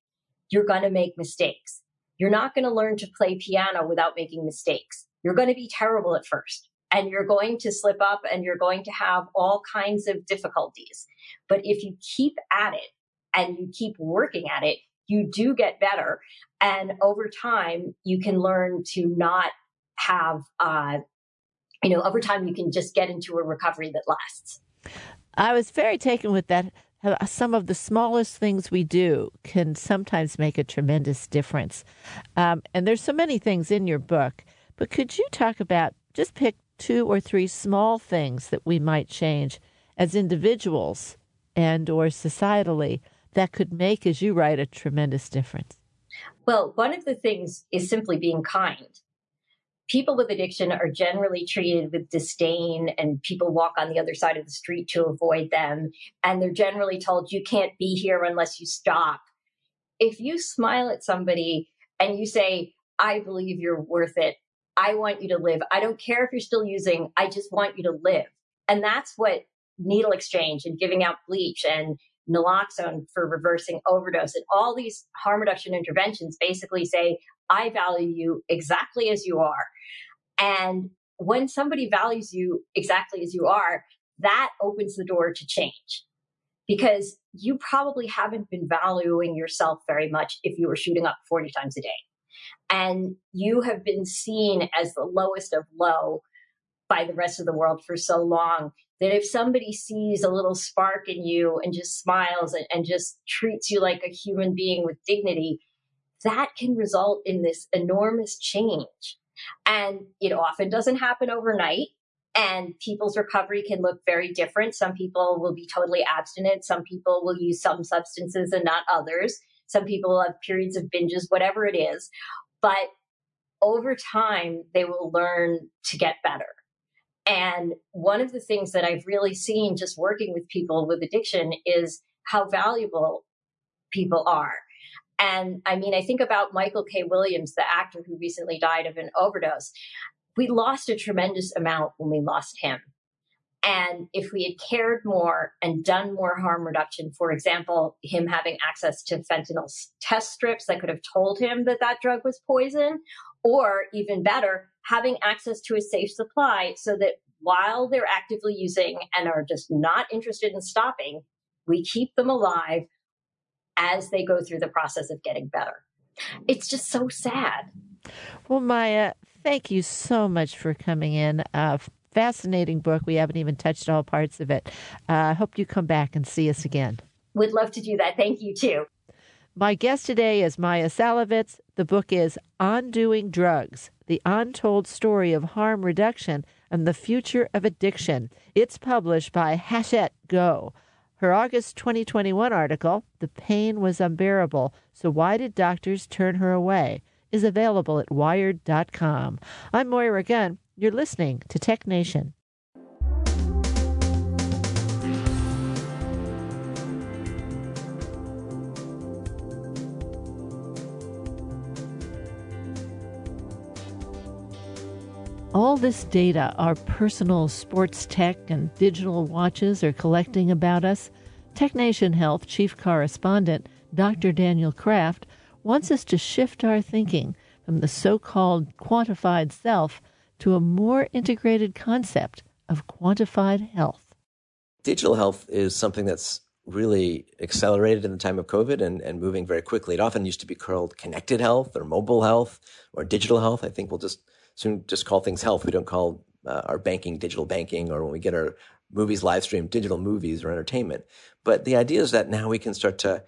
you're going to make mistakes. You're not going to learn to play piano without making mistakes. You're going to be terrible at first and you're going to slip up and you're going to have all kinds of difficulties. But if you keep at it and you keep working at it, you do get better. And over time, you can learn to not have uh, you know, over time you can just get into a recovery that lasts. I was very taken with that. Some of the smallest things we do can sometimes make a tremendous difference. Um, and there's so many things in your book, but could you talk about just pick two or three small things that we might change as individuals and or societally that could make, as you write, a tremendous difference? Well, one of the things is simply being kind people with addiction are generally treated with disdain and people walk on the other side of the street to avoid them. And they're generally told you can't be here unless you stop. If you smile at somebody and you say i believe you're worth it. I want you to live. I don't care if you're still using. I just want you to live. And that's what needle exchange and giving out bleach and naloxone for reversing overdose and all these harm reduction interventions basically say I value you exactly as you are. And when somebody values you exactly as you are, that opens the door to change because you probably haven't been valuing yourself very much if you were shooting up 40 times a day. And you have been seen as the lowest of low by the rest of the world for so long that if somebody sees a little spark in you and just smiles and, and just treats you like a human being with dignity, that can result in this enormous change. And it often doesn't happen overnight. And people's recovery can look very different. Some people will be totally abstinent. Some people will use some substances and not others. Some people will have periods of binges, whatever it is. But over time, they will learn to get better. And one of the things that I've really seen just working with people with addiction is how valuable people are. And I mean, I think about Michael K. Williams, the actor who recently died of an overdose. We lost a tremendous amount when we lost him. And if we had cared more and done more harm reduction, for example, him having access to fentanyl test strips that could have told him that that drug was poison, or even better, having access to a safe supply so that while they're actively using and are just not interested in stopping, we keep them alive as they go through the process of getting better. It's just so sad. Well, Maya, thank you so much for coming in. Uh, fascinating book. We haven't even touched all parts of it. Uh, I uh, hope you come back and see us again. We'd love to do that. Thank you, too. My guest today is Maya Szalavitz. The book is Undoing Drugs The Untold Story of Harm Reduction and the Future of Addiction. It's published by Hachette Go. Her August 2021 article, The Pain Was Unbearable, So Why Did Doctors Turn Her Away, is available at wired.com. I'm Moira Gunn. You're listening to Tech Nation. All this data our personal sports tech and digital watches are collecting about us, TechNation Health Chief Correspondent Dr. Daniel Kraft wants us to shift our thinking from the so called quantified self to a more integrated concept of quantified health. Digital health is something that's really accelerated in the time of COVID and, and moving very quickly. It often used to be called connected health or mobile health or digital health. I think we'll just soon just call things health. We don't call uh, our banking digital banking or when we get our movies live stream digital movies or entertainment. But the idea is that now we can start to,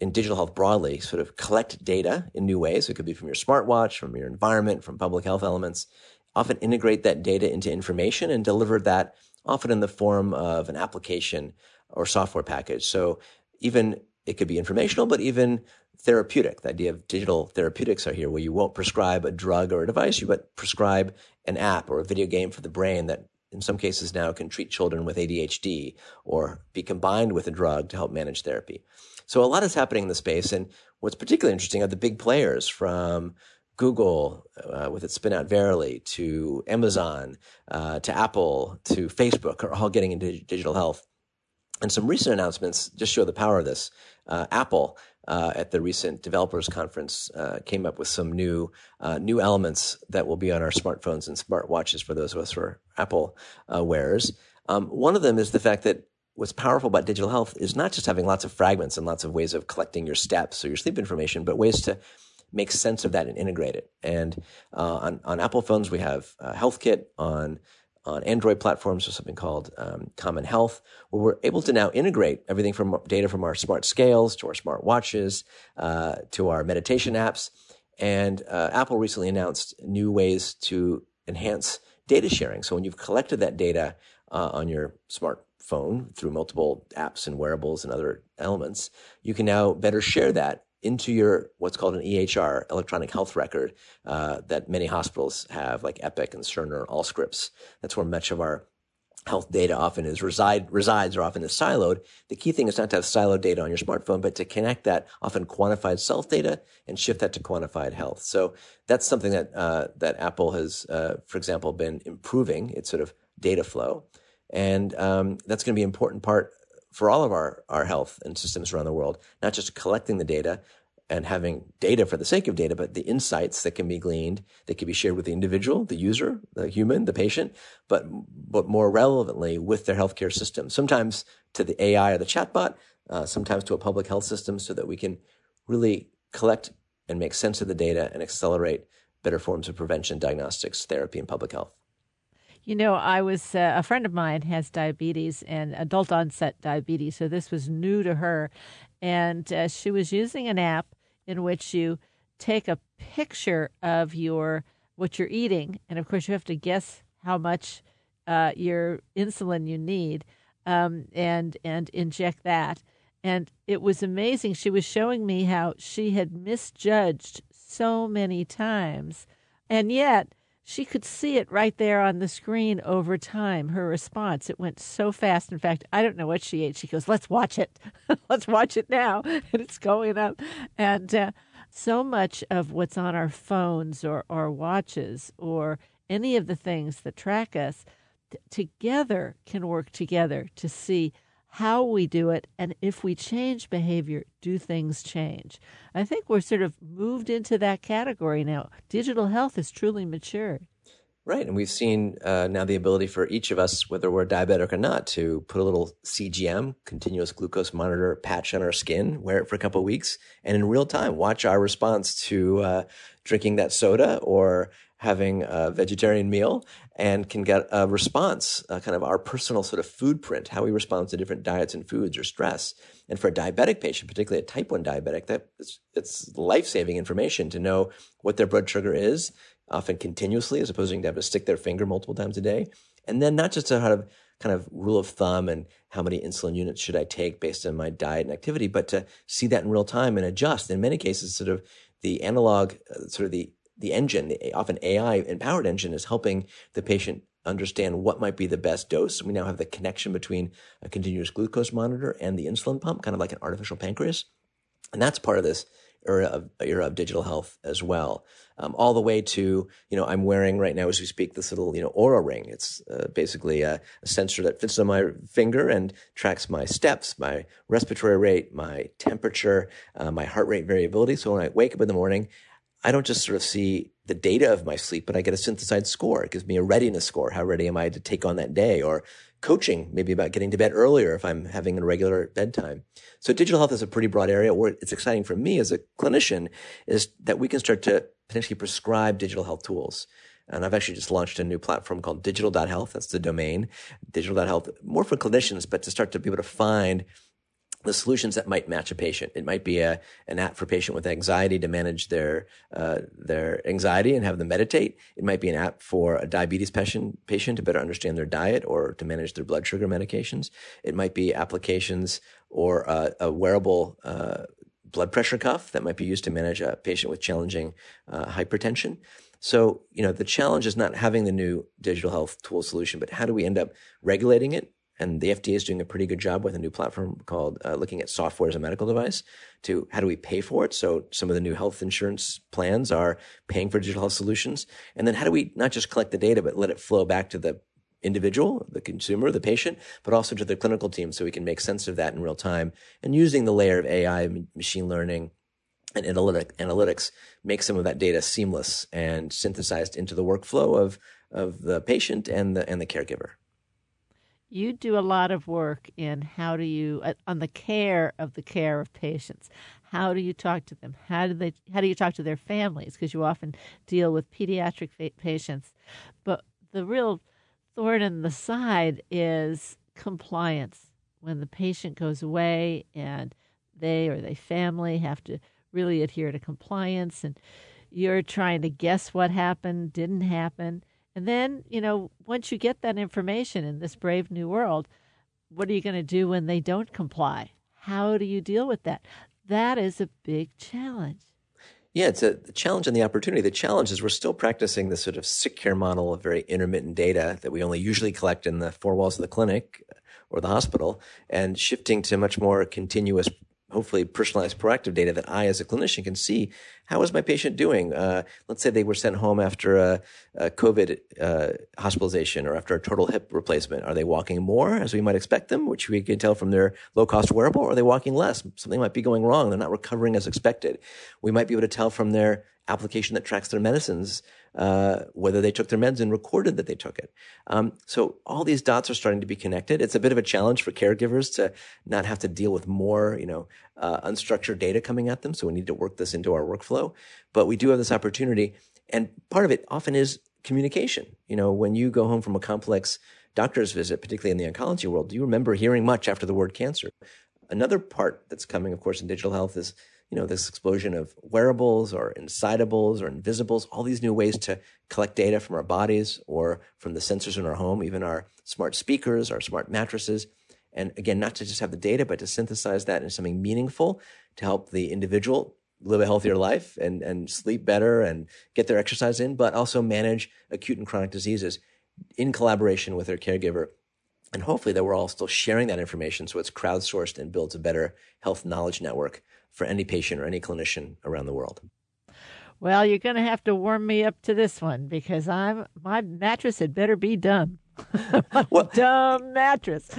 in digital health broadly, sort of collect data in new ways. It could be from your smartwatch, from your environment, from public health elements. Often integrate that data into information and deliver that often in the form of an application or software package. So even it could be informational, but even therapeutic. The idea of digital therapeutics are here, where you won't prescribe a drug or a device, you but prescribe an app or a video game for the brain that in some cases now can treat children with ADHD or be combined with a drug to help manage therapy. So a lot is happening in the space. And what's particularly interesting are the big players from Google uh, with its spinout Verily to Amazon uh, to Apple to Facebook are all getting into digital health. And some recent announcements just show the power of this. Uh, Apple uh, at the recent developers conference uh, came up with some new uh, new elements that will be on our smartphones and smartwatches for those of us who are Apple uh, wearers. Um, one of them is the fact that what's powerful about digital health is not just having lots of fragments and lots of ways of collecting your steps or your sleep information, but ways to make sense of that and integrate it. And uh, on on Apple phones, we have uh, HealthKit on on Android platforms with something called um, Common Health, where we're able to now integrate everything from data from our smart scales to our smart watches uh, to our meditation apps. And uh, Apple recently announced new ways to enhance data sharing. So when you've collected that data uh, on your smartphone through multiple apps and wearables and other elements, you can now better share that into your what's called an EHR, electronic health record, uh, that many hospitals have, like Epic and Cerner, Allscripts. That's where much of our health data often is reside resides or often is siloed. The key thing is not to have siloed data on your smartphone, but to connect that often quantified self data and shift that to quantified health. So that's something that uh, that Apple has, uh, for example, been improving its sort of data flow, and um, that's going to be an important part for all of our, our health and systems around the world, not just collecting the data and having data for the sake of data, but the insights that can be gleaned, that can be shared with the individual, the user, the human, the patient, but, but more relevantly with their healthcare system. Sometimes to the AI or the chatbot, uh, sometimes to a public health system so that we can really collect and make sense of the data and accelerate better forms of prevention, diagnostics, therapy, and public health. You know, I was uh, a friend of mine has diabetes and adult onset diabetes, so this was new to her, and uh, she was using an app in which you take a picture of your what you're eating, and of course you have to guess how much uh, your insulin you need, um, and and inject that. And it was amazing. She was showing me how she had misjudged so many times, and yet she could see it right there on the screen over time, her response. It went so fast. In fact, I don't know what she ate. She goes, Let's watch it. Let's watch it now. And it's going up. And uh, so much of what's on our phones or our watches or any of the things that track us t- together can work together to see how we do it, and if we change behavior, do things change? I think we're sort of moved into that category now. Digital health is truly mature. Right. And we've seen uh, now the ability for each of us, whether we're diabetic or not, to put a little CGM, continuous glucose monitor patch on our skin, wear it for a couple weeks, and in real time watch our response to uh, drinking that soda or having a vegetarian meal and can get a response, kind of our personal sort of food print, how we respond to different diets and foods or stress. And for a diabetic patient, particularly a type 1 diabetic, that it's, it's life saving information to know what their blood sugar is, often continuously, as opposed to have to stick their finger multiple times a day. And then not just to have kind of rule of thumb and how many insulin units should I take based on my diet and activity, but to see that in real time and adjust. In many cases, sort of the analog, uh, sort of the the engine, the often AI empowered engine is helping the patient understand what might be the best dose. We now have the connection between a continuous glucose monitor and the insulin pump, kind of like an artificial pancreas. And that's part of this era of, era of digital health as well. Um, all the way to, you know, I'm wearing right now as we speak this little, you know, Oura ring. It's uh, basically a, a, sensor that fits on my finger and tracks my steps, my respiratory rate, my temperature, uh, my heart rate variability. So when I wake up in the morning, I don't just sort of see the data of my sleep, but I get a synthesized score. It gives me a readiness score. How ready am I to take on that day? Or coaching, maybe about getting to bed earlier if I'm having a regular bedtime. So digital health is a pretty broad area. Where it's exciting for me as a clinician is that we can start to potentially prescribe digital health tools. And I've actually just launched a new platform called digital.health. That's the domain, digital.health, more for clinicians, but to start to be able to find the solutions that might match a patient. It might be a, an app for a patient with anxiety to manage their uh, their anxiety and have them meditate. It might be an app for a diabetes patient patient to better understand their diet or to manage their blood sugar medications. It might be applications or a, a wearable uh, blood pressure cuff that might be used to manage a patient with challenging uh, hypertension. So, you know, the challenge is not having the new digital health tool solution, but how do we end up regulating it and the FDA is doing a pretty good job with a new platform called uh, looking at software as a medical device to how do we pay for it. So some of the new health insurance plans are paying for digital health solutions. And then how do we not just collect the data, but let it flow back to the individual, the consumer, the patient, but also to the clinical team so we can make sense of that in real time. And using the layer of AI, machine learning, and analytic, analytics make some of that data seamless and synthesized into the workflow of, of the patient and the, and the caregiver you do a lot of work in how do you uh, on the care of the care of patients. How do you talk to them? How do they how do you talk to their families? Because you often deal with pediatric patients. But the real thorn in the side is compliance. When the patient goes away and they or their family have to really adhere to compliance and you're trying to guess what happened didn't happen and then, you know, once you get that information in this brave new world, what are you going to do when they don't comply? How do you deal with that? that is a big challenge. Yeah, it's a challenge and the opportunity. The challenge is we're still practicing this sort of sick care model of very intermittent data that we only usually collect in the four walls of the clinic or the hospital and shifting to much more continuous hopefully personalized proactive data that I, as a clinician, can see how is my patient doing. Uh, let's say they were sent home after a, a COVID uh, hospitalization or after a total hip replacement. Are they walking more as we might expect them, which we can tell from their low cost wearable, or are they walking less? Something might be going wrong. They're not recovering as expected. We might be able to tell from their application that tracks their medicines, uh, whether they took their meds and recorded that they took it. Um, so all these dots are starting to be connected. It's a bit of a challenge for caregivers to not have to deal with more, you know, uh, unstructured data coming at them. So we need to work this into our workflow. But we do have this opportunity, and part of it often is communication. You know, when you go home from a complex doctor's visit, particularly in the oncology world, do you remember hearing much after the word cancer? Another part that's coming, of course, in digital health is you know, this explosion of wearables or insidables or invisibles, all these new ways to collect data from our bodies or from the sensors in our home, even our smart speakers, our smart mattresses. And again, not to just have the data, but to synthesize that into something meaningful to help the individual live a healthier life and, and sleep better and get their exercise in, but also manage acute and chronic diseases in collaboration with their caregiver. And hopefully that we're all still sharing that information so it's crowdsourced and builds a better health knowledge network for any patient or any clinician around the world. Well, you're going to have to warm me up to this one because I'm my mattress had better be dumb. well, dumb mattress.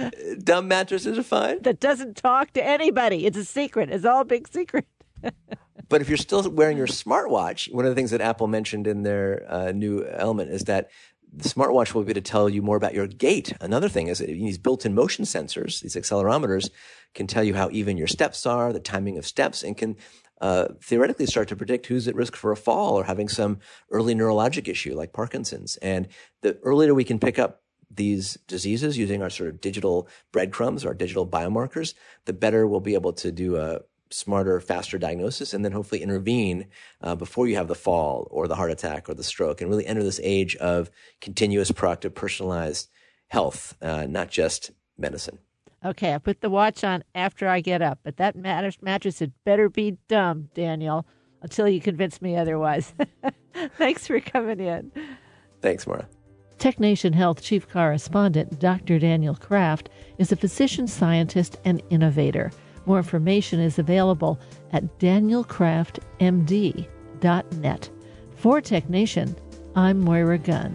Dumb mattresses are fine. That doesn't talk to anybody. It's a secret. It's all a big secret. but if you're still wearing your smartwatch, one of the things that Apple mentioned in their uh, new element is that the smartwatch will be to tell you more about your gait. Another thing is these built-in motion sensors, these accelerometers, can tell you how even your steps are, the timing of steps, and can uh, theoretically start to predict who's at risk for a fall or having some early neurologic issue like Parkinson's. And the earlier we can pick up these diseases using our sort of digital breadcrumbs, our digital biomarkers, the better we'll be able to do a smarter, faster diagnosis, and then hopefully intervene uh, before you have the fall or the heart attack or the stroke, and really enter this age of continuous, proactive, personalized health, uh, not just medicine. Okay, I put the watch on after I get up, but that mattress had better be dumb, Daniel, until you convince me otherwise. Thanks for coming in. Thanks, Maura. TechNation Health Chief Correspondent Dr. Daniel Kraft is a physician scientist and innovator. More information is available at danielkraftmd.net. For TechNation, I'm Moira Gunn.